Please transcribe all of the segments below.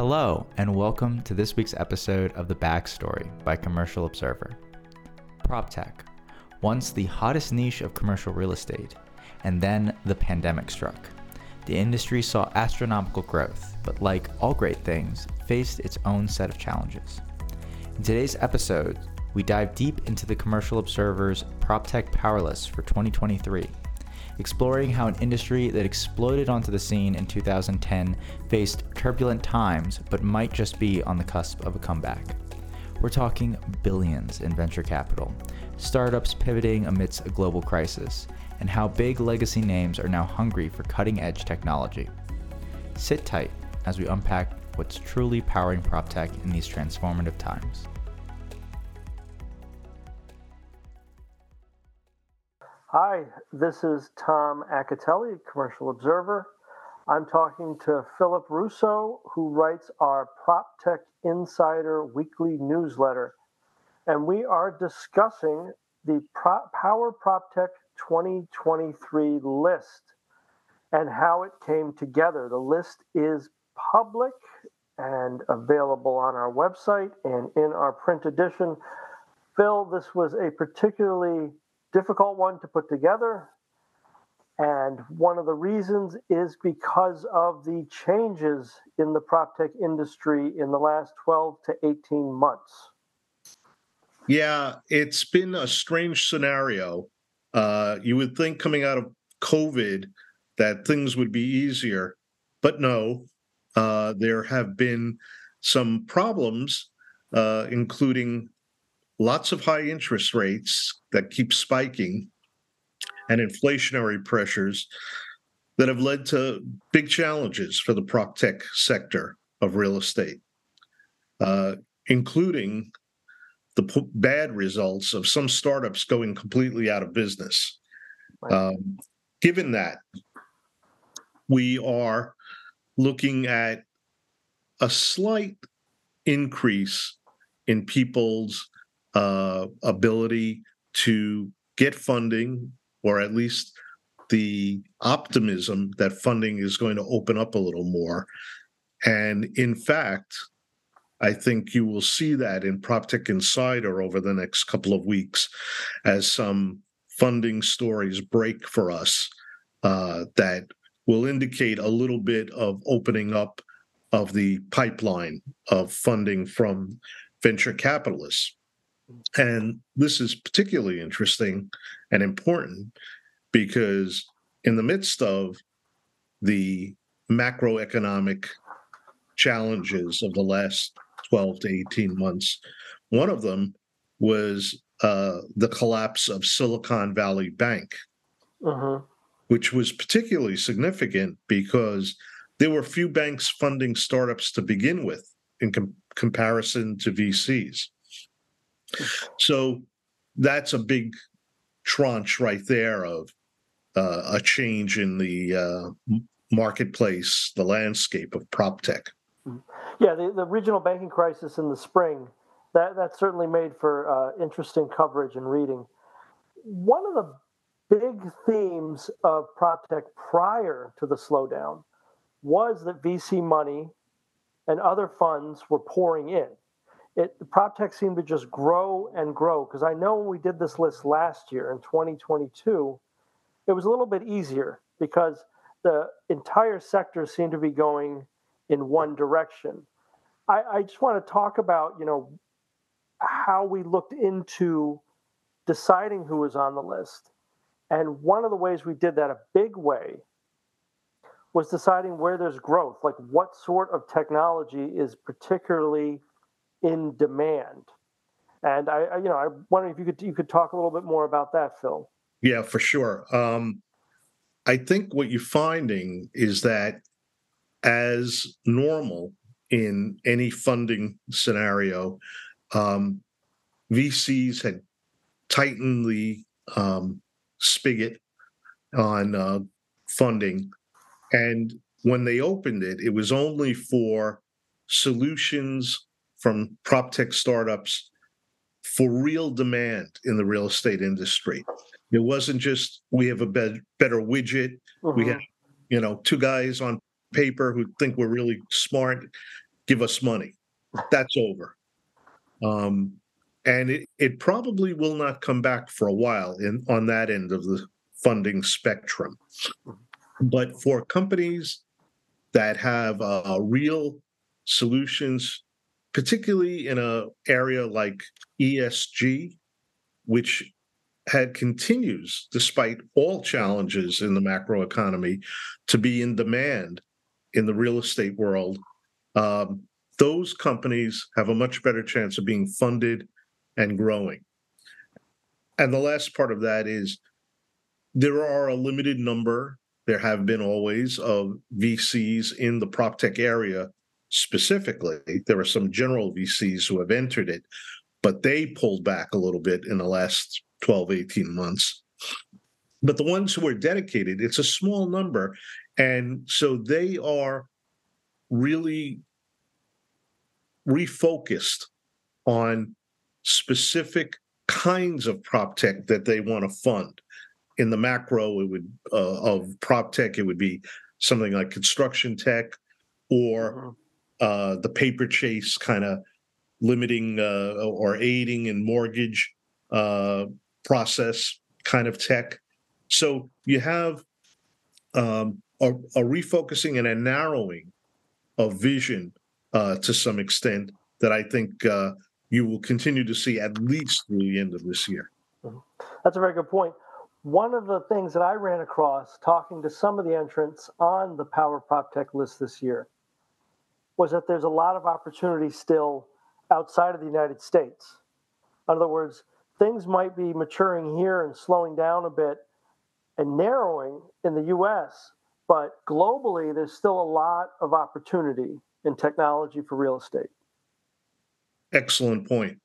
Hello, and welcome to this week's episode of The Backstory by Commercial Observer. PropTech, once the hottest niche of commercial real estate, and then the pandemic struck. The industry saw astronomical growth, but like all great things, faced its own set of challenges. In today's episode, we dive deep into the Commercial Observer's PropTech Power List for 2023 exploring how an industry that exploded onto the scene in 2010 faced turbulent times but might just be on the cusp of a comeback. We're talking billions in venture capital, startups pivoting amidst a global crisis, and how big legacy names are now hungry for cutting edge technology. Sit tight as we unpack what's truly powering prop tech in these transformative times. Hi, this is Tom Acitelli, Commercial Observer. I'm talking to Philip Russo, who writes our PropTech Insider weekly newsletter. And we are discussing the Pro- Power PropTech 2023 list and how it came together. The list is public and available on our website and in our print edition. Phil, this was a particularly difficult one to put together. And one of the reasons is because of the changes in the prop tech industry in the last 12 to 18 months. Yeah, it's been a strange scenario. Uh, you would think coming out of COVID that things would be easier, but no, uh, there have been some problems, uh, including lots of high interest rates that keep spiking and inflationary pressures that have led to big challenges for the prop tech sector of real estate, uh, including the p- bad results of some startups going completely out of business. Um, given that, we are looking at a slight increase in people's uh, ability to get funding, or at least the optimism that funding is going to open up a little more. And in fact, I think you will see that in PropTech Insider over the next couple of weeks as some funding stories break for us uh, that will indicate a little bit of opening up of the pipeline of funding from venture capitalists. And this is particularly interesting and important because, in the midst of the macroeconomic challenges of the last 12 to 18 months, one of them was uh, the collapse of Silicon Valley Bank, uh-huh. which was particularly significant because there were few banks funding startups to begin with in com- comparison to VCs. So that's a big tranche right there of uh, a change in the uh, marketplace, the landscape of prop tech. Mm-hmm. Yeah, the, the regional banking crisis in the spring that that certainly made for uh, interesting coverage and reading. One of the big themes of prop tech prior to the slowdown was that VC money and other funds were pouring in it prop tech seemed to just grow and grow because I know when we did this list last year in 2022, it was a little bit easier because the entire sector seemed to be going in one direction. I, I just want to talk about you know how we looked into deciding who was on the list, and one of the ways we did that a big way was deciding where there's growth, like what sort of technology is particularly in demand. And I, I, you know, I wonder if you could you could talk a little bit more about that, Phil. Yeah, for sure. Um, I think what you're finding is that as normal in any funding scenario, um, VCs had tightened the um, spigot on uh, funding. And when they opened it, it was only for solutions from prop tech startups for real demand in the real estate industry. It wasn't just we have a be- better widget. We uh-huh. have, you know, two guys on paper who think we're really smart give us money. That's over. Um, and it, it probably will not come back for a while in on that end of the funding spectrum. But for companies that have uh, real solutions, particularly in a area like ESG, which had continues despite all challenges in the macro economy to be in demand in the real estate world um, those companies have a much better chance of being funded and growing. And the last part of that is there are a limited number there have been always of vcs in the prop tech area specifically there are some general vcs who have entered it but they pulled back a little bit in the last 12, 18 months. But the ones who are dedicated, it's a small number. And so they are really refocused on specific kinds of prop tech that they want to fund. In the macro, it would uh, of prop tech, it would be something like construction tech or mm-hmm. Uh, the paper chase kind of limiting uh, or aiding in mortgage uh, process kind of tech. So you have um, a, a, refocusing and a narrowing of vision uh, to some extent that I think uh, you will continue to see at least through the end of this year. Mm-hmm. That's a very good point. One of the things that I ran across talking to some of the entrants on the Power Prop Tech list this year was that there's a lot of opportunity still outside of the United States. In other words, things might be maturing here and slowing down a bit and narrowing in the US, but globally, there's still a lot of opportunity in technology for real estate. Excellent point.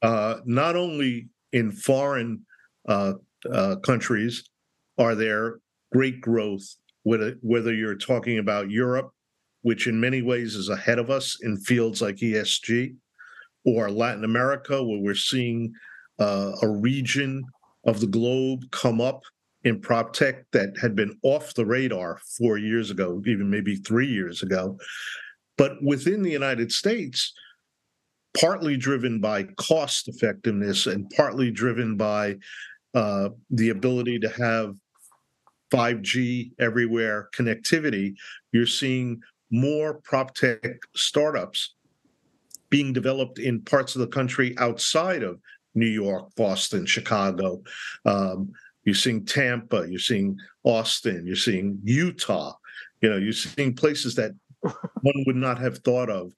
Uh, not only in foreign uh, uh, countries are there great growth, whether, whether you're talking about Europe, which in many ways is ahead of us in fields like ESG, or Latin America, where we're seeing uh, a region of the globe come up in prop tech that had been off the radar four years ago, even maybe three years ago. But within the United States, partly driven by cost effectiveness and partly driven by uh, the ability to have 5G everywhere connectivity, you're seeing more prop tech startups being developed in parts of the country outside of New York, Boston, Chicago. Um, you're seeing Tampa, you're seeing Austin, you're seeing Utah. You know, you're seeing places that one would not have thought of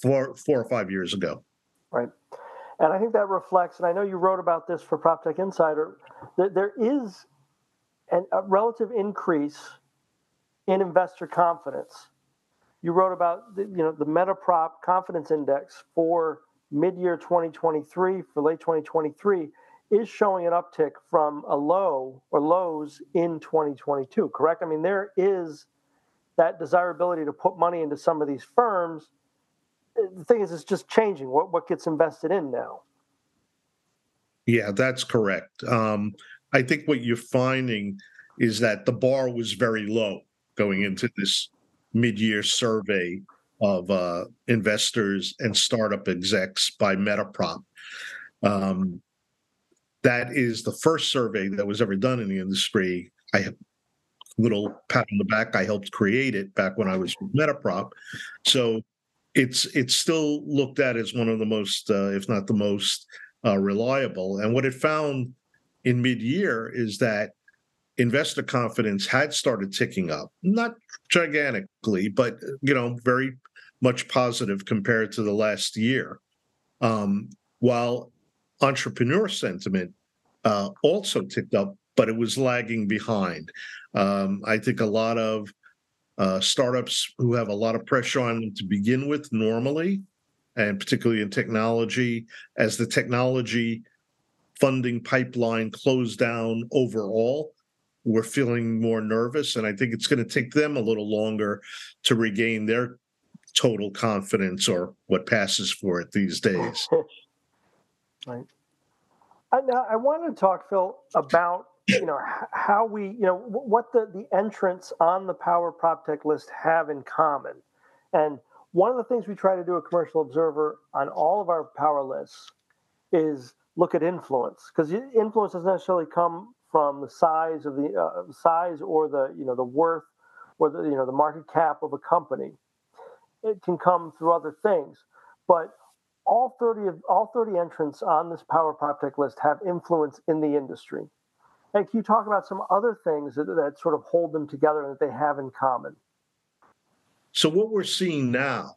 four, four or five years ago. Right. And I think that reflects, and I know you wrote about this for PropTech Insider, that there is an, a relative increase in investor confidence. You wrote about the, you know the MetaProp confidence index for mid-year 2023 for late 2023 is showing an uptick from a low or lows in 2022 correct? I mean there is that desirability to put money into some of these firms. The thing is it's just changing. What, what gets invested in now? Yeah that's correct. Um, i think what you're finding is that the bar was very low going into this mid-year survey of uh, investors and startup execs by MetaProp. Um, that is the first survey that was ever done in the industry. I have little pat on the back. I helped create it back when I was with MetaProp, so it's it's still looked at as one of the most, uh, if not the most, uh, reliable. And what it found in mid-year is that investor confidence had started ticking up, not gigantically, but you know, very much positive compared to the last year. Um, while entrepreneur sentiment uh, also ticked up, but it was lagging behind. Um, I think a lot of uh, startups who have a lot of pressure on them to begin with normally, and particularly in technology, as the technology funding pipeline closed down overall, we're feeling more nervous. And I think it's going to take them a little longer to regain their total confidence or what passes for it these days. right. I, now I want to talk, Phil, about you know how we you know what the the entrants on the Power Prop Tech list have in common, and one of the things we try to do at Commercial Observer on all of our power lists is look at influence because influence doesn't necessarily come from the size of the uh, size or the you know the worth or the you know the market cap of a company. It can come through other things, but all 30 of all 30 entrants on this power prop tech list have influence in the industry. And can you talk about some other things that, that sort of hold them together and that they have in common? So what we're seeing now,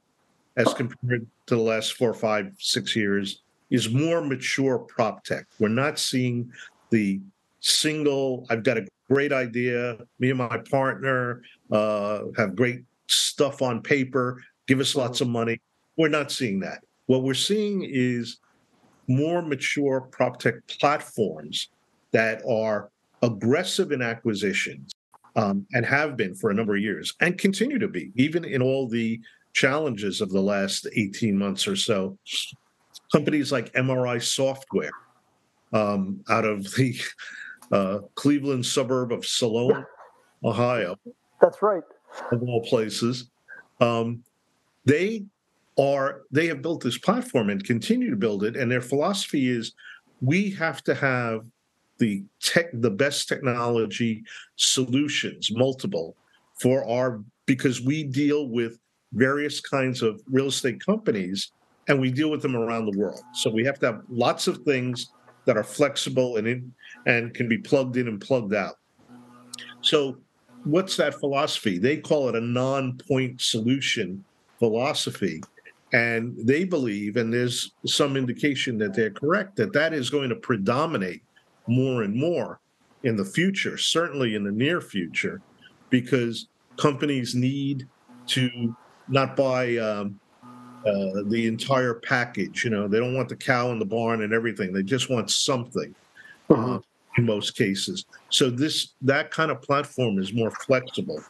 as compared to the last four, five, six years, is more mature prop tech. We're not seeing the single. I've got a great idea. Me and my partner uh, have great stuff on paper. Give us lots of money. We're not seeing that. What we're seeing is more mature prop tech platforms that are aggressive in acquisitions um, and have been for a number of years and continue to be, even in all the challenges of the last 18 months or so. Companies like MRI Software um, out of the uh, Cleveland suburb of Solon, Ohio. That's right. Of all places. Um, they are they have built this platform and continue to build it and their philosophy is we have to have the tech the best technology solutions multiple for our because we deal with various kinds of real estate companies and we deal with them around the world so we have to have lots of things that are flexible and in, and can be plugged in and plugged out. So what's that philosophy? They call it a non-point solution philosophy. And they believe and there's some indication that they're correct that that is going to predominate more and more in the future, certainly in the near future, because companies need to not buy um, uh, the entire package. You know, they don't want the cow in the barn and everything. They just want something. Mm-hmm. Uh, in most cases, so this that kind of platform is more flexible.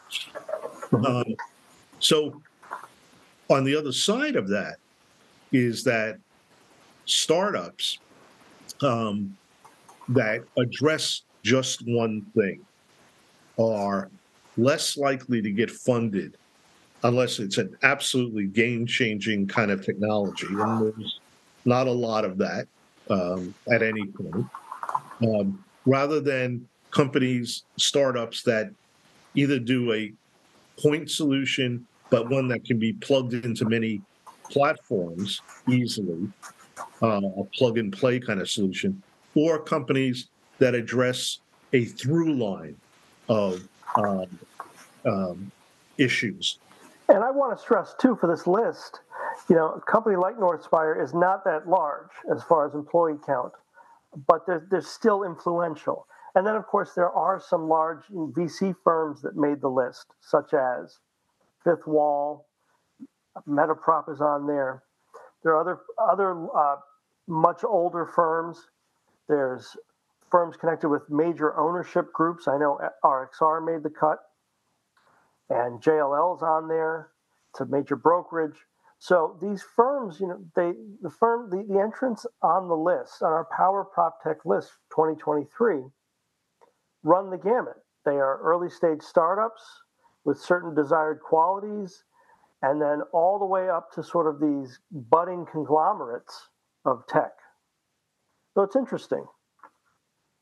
Mm-hmm. Um, so, on the other side of that, is that startups um, that address just one thing are less likely to get funded unless it's an absolutely game changing kind of technology. And there's not a lot of that um, at any point. Um, rather than companies, startups that either do a point solution, but one that can be plugged into many platforms easily, uh, a plug and play kind of solution, or companies that address a through line of um, um, issues. And I want to stress too for this list, you know, a company like Northspyre is not that large as far as employee count, but they're, they're still influential. And then, of course, there are some large VC firms that made the list, such as Fifth Wall, MetaProp is on there. There are other other uh, much older firms there's firms connected with major ownership groups. I know RXR made the cut, and JLL's on there. It's a major brokerage. So these firms, you know, they the firm the, the entrants on the list on our Power Prop Tech list 2023 run the gamut. They are early stage startups with certain desired qualities, and then all the way up to sort of these budding conglomerates of tech. So it's interesting.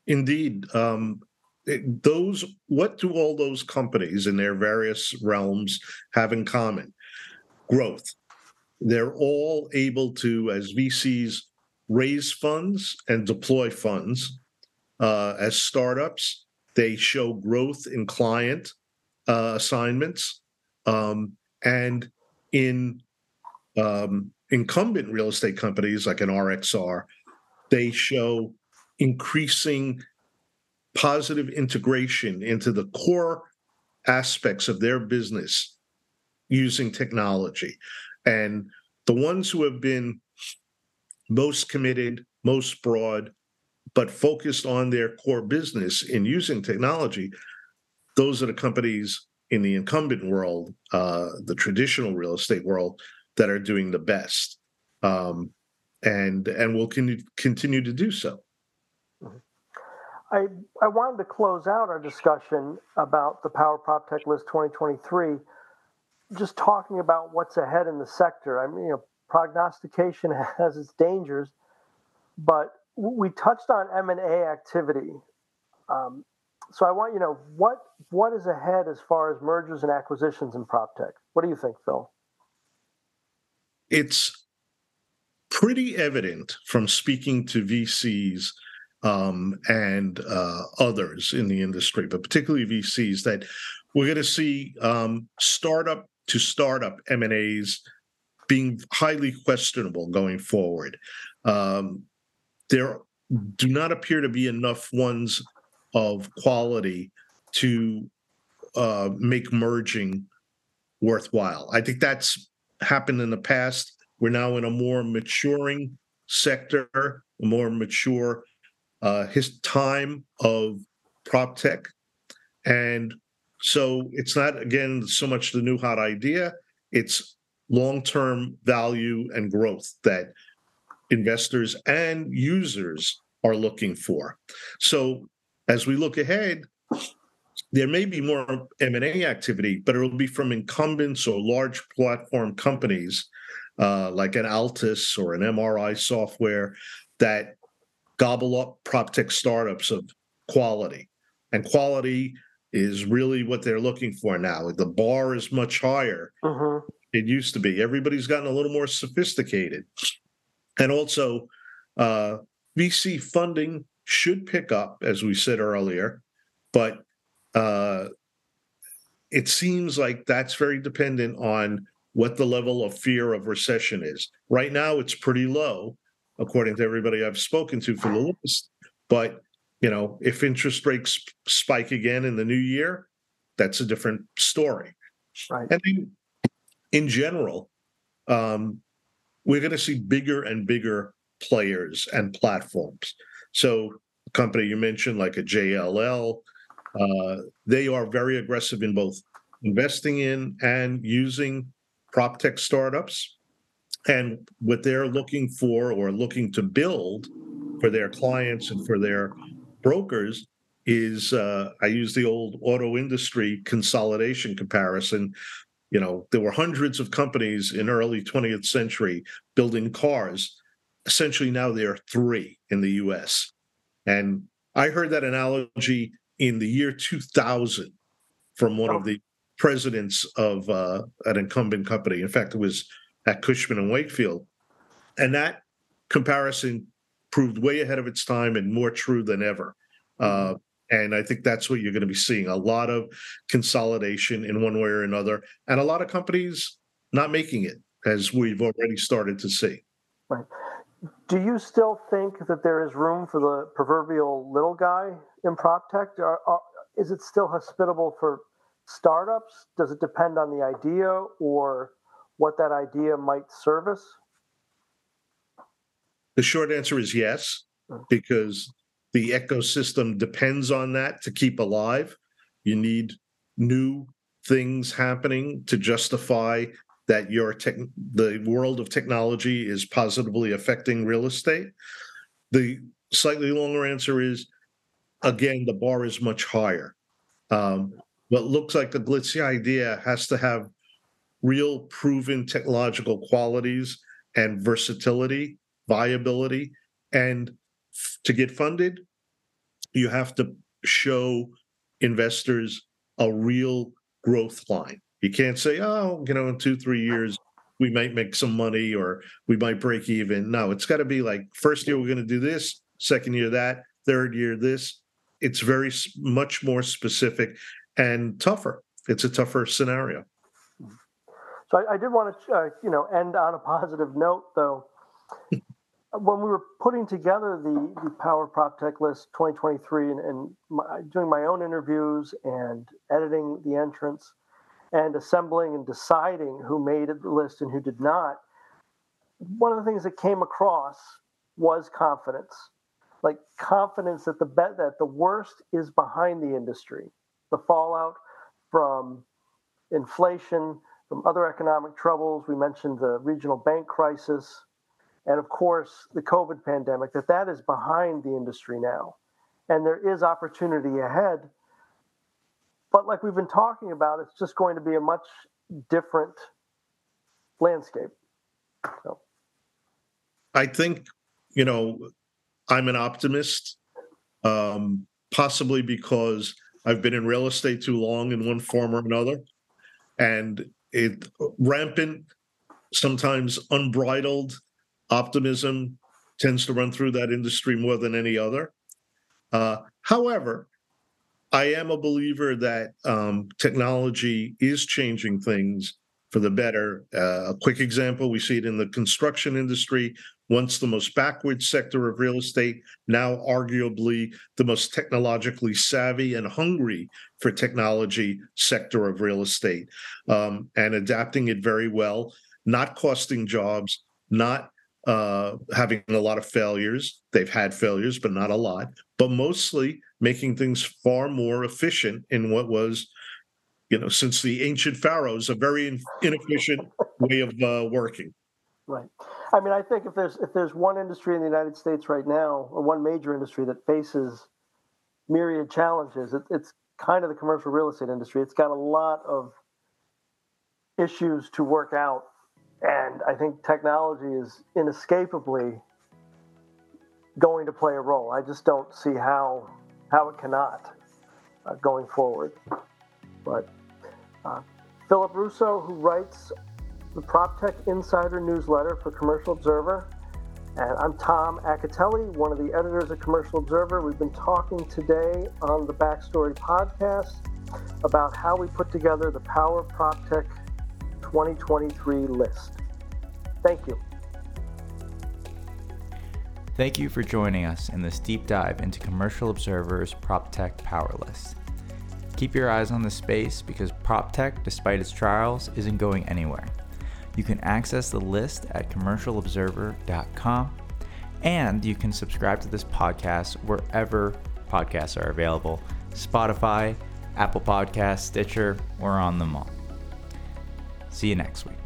Indeed. Um, those, what do all those companies in their various realms have in common? Growth. They're all able to, as VCs, raise funds and deploy funds. Uh, as startups, they show growth in client uh, assignments. Um, and in um, incumbent real estate companies like an RXR, they show increasing positive integration into the core aspects of their business using technology. And the ones who have been most committed, most broad, but focused on their core business in using technology, those are the companies in the incumbent world, uh, the traditional real estate world, that are doing the best. Um, and and will con- continue to do so. I, I wanted to close out our discussion about the Power Prop Tech List 2023 just talking about what's ahead in the sector. I mean, you know, prognostication has its dangers, but we touched on M and A activity. Um, so I want you to know what what is ahead as far as mergers and acquisitions in prop tech. What do you think, Phil? It's pretty evident from speaking to VCs um, and uh, others in the industry, but particularly VCs, that we're going to see um, startup to startup M and A's being highly questionable going forward. Um, there do not appear to be enough ones of quality to uh, make merging worthwhile. I think that's happened in the past. We're now in a more maturing sector, a more mature uh, his time of prop tech, and so it's not again so much the new hot idea. It's long-term value and growth that investors and users are looking for. So as we look ahead, there may be more M&A activity, but it'll be from incumbents or large platform companies uh, like an Altus or an MRI software that gobble up prop tech startups of quality. And quality is really what they're looking for now. The bar is much higher. Uh-huh. It used to be. Everybody's gotten a little more sophisticated. And also, uh, VC funding should pick up, as we said earlier, but uh, it seems like that's very dependent on what the level of fear of recession is. Right now, it's pretty low, according to everybody I've spoken to for the list. But you know, if interest rates spike again in the new year, that's a different story. Right. And then, in general, um, we're going to see bigger and bigger players and platforms. So, the company you mentioned, like a JLL, uh, they are very aggressive in both investing in and using prop tech startups. And what they're looking for or looking to build for their clients and for their brokers is uh, I use the old auto industry consolidation comparison. You know, there were hundreds of companies in early 20th century building cars. Essentially, now there are three in the U.S. And I heard that analogy in the year 2000 from one oh. of the presidents of uh, an incumbent company. In fact, it was at Cushman and Wakefield, and that comparison proved way ahead of its time and more true than ever. Uh, and I think that's what you're going to be seeing a lot of consolidation in one way or another, and a lot of companies not making it, as we've already started to see. Right. Do you still think that there is room for the proverbial little guy in prop tech? Are, are, is it still hospitable for startups? Does it depend on the idea or what that idea might service? The short answer is yes, hmm. because the ecosystem depends on that to keep alive. You need new things happening to justify that your tech, the world of technology is positively affecting real estate. The slightly longer answer is again, the bar is much higher. Um, what looks like a glitzy idea has to have real proven technological qualities and versatility, viability. And to get funded, you have to show investors a real growth line. You can't say, oh, you know, in two, three years, we might make some money or we might break even. No, it's got to be like first year, we're going to do this, second year, that, third year, this. It's very much more specific and tougher. It's a tougher scenario. So I, I did want to, uh, you know, end on a positive note, though. when we were putting together the, the Power Prop Tech list 2023 and, and my, doing my own interviews and editing the entrance and assembling and deciding who made the list and who did not, one of the things that came across was confidence. Like confidence that the bet that the worst is behind the industry. The fallout from inflation, from other economic troubles. We mentioned the regional bank crisis, and of course the COVID pandemic. That that is behind the industry now, and there is opportunity ahead. But like we've been talking about, it's just going to be a much different landscape. So. I think, you know, I'm an optimist, um, possibly because I've been in real estate too long in one form or another. And it rampant, sometimes unbridled optimism tends to run through that industry more than any other. Uh, however, I am a believer that um, technology is changing things for the better. Uh, a quick example we see it in the construction industry, once the most backward sector of real estate, now arguably the most technologically savvy and hungry for technology sector of real estate, um, and adapting it very well, not costing jobs, not uh, having a lot of failures. They've had failures, but not a lot, but mostly making things far more efficient in what was, you know, since the ancient pharaohs, a very inefficient way of uh, working. Right. I mean, I think if there's if there's one industry in the United States right now, or one major industry that faces myriad challenges, it, it's kind of the commercial real estate industry. It's got a lot of issues to work out and I think technology is inescapably going to play a role. I just don't see how how it cannot uh, going forward. But uh, Philip Russo, who writes the PropTech Insider newsletter for Commercial Observer, and I'm Tom Acitelli, one of the editors of Commercial Observer. We've been talking today on the Backstory podcast about how we put together the Power PropTech 2023 list. Thank you. Thank you for joining us in this deep dive into Commercial Observer's PropTech Power List. Keep your eyes on the space because PropTech, despite its trials, isn't going anywhere. You can access the list at commercialobserver.com and you can subscribe to this podcast wherever podcasts are available Spotify, Apple Podcasts, Stitcher, we're on them all. See you next week.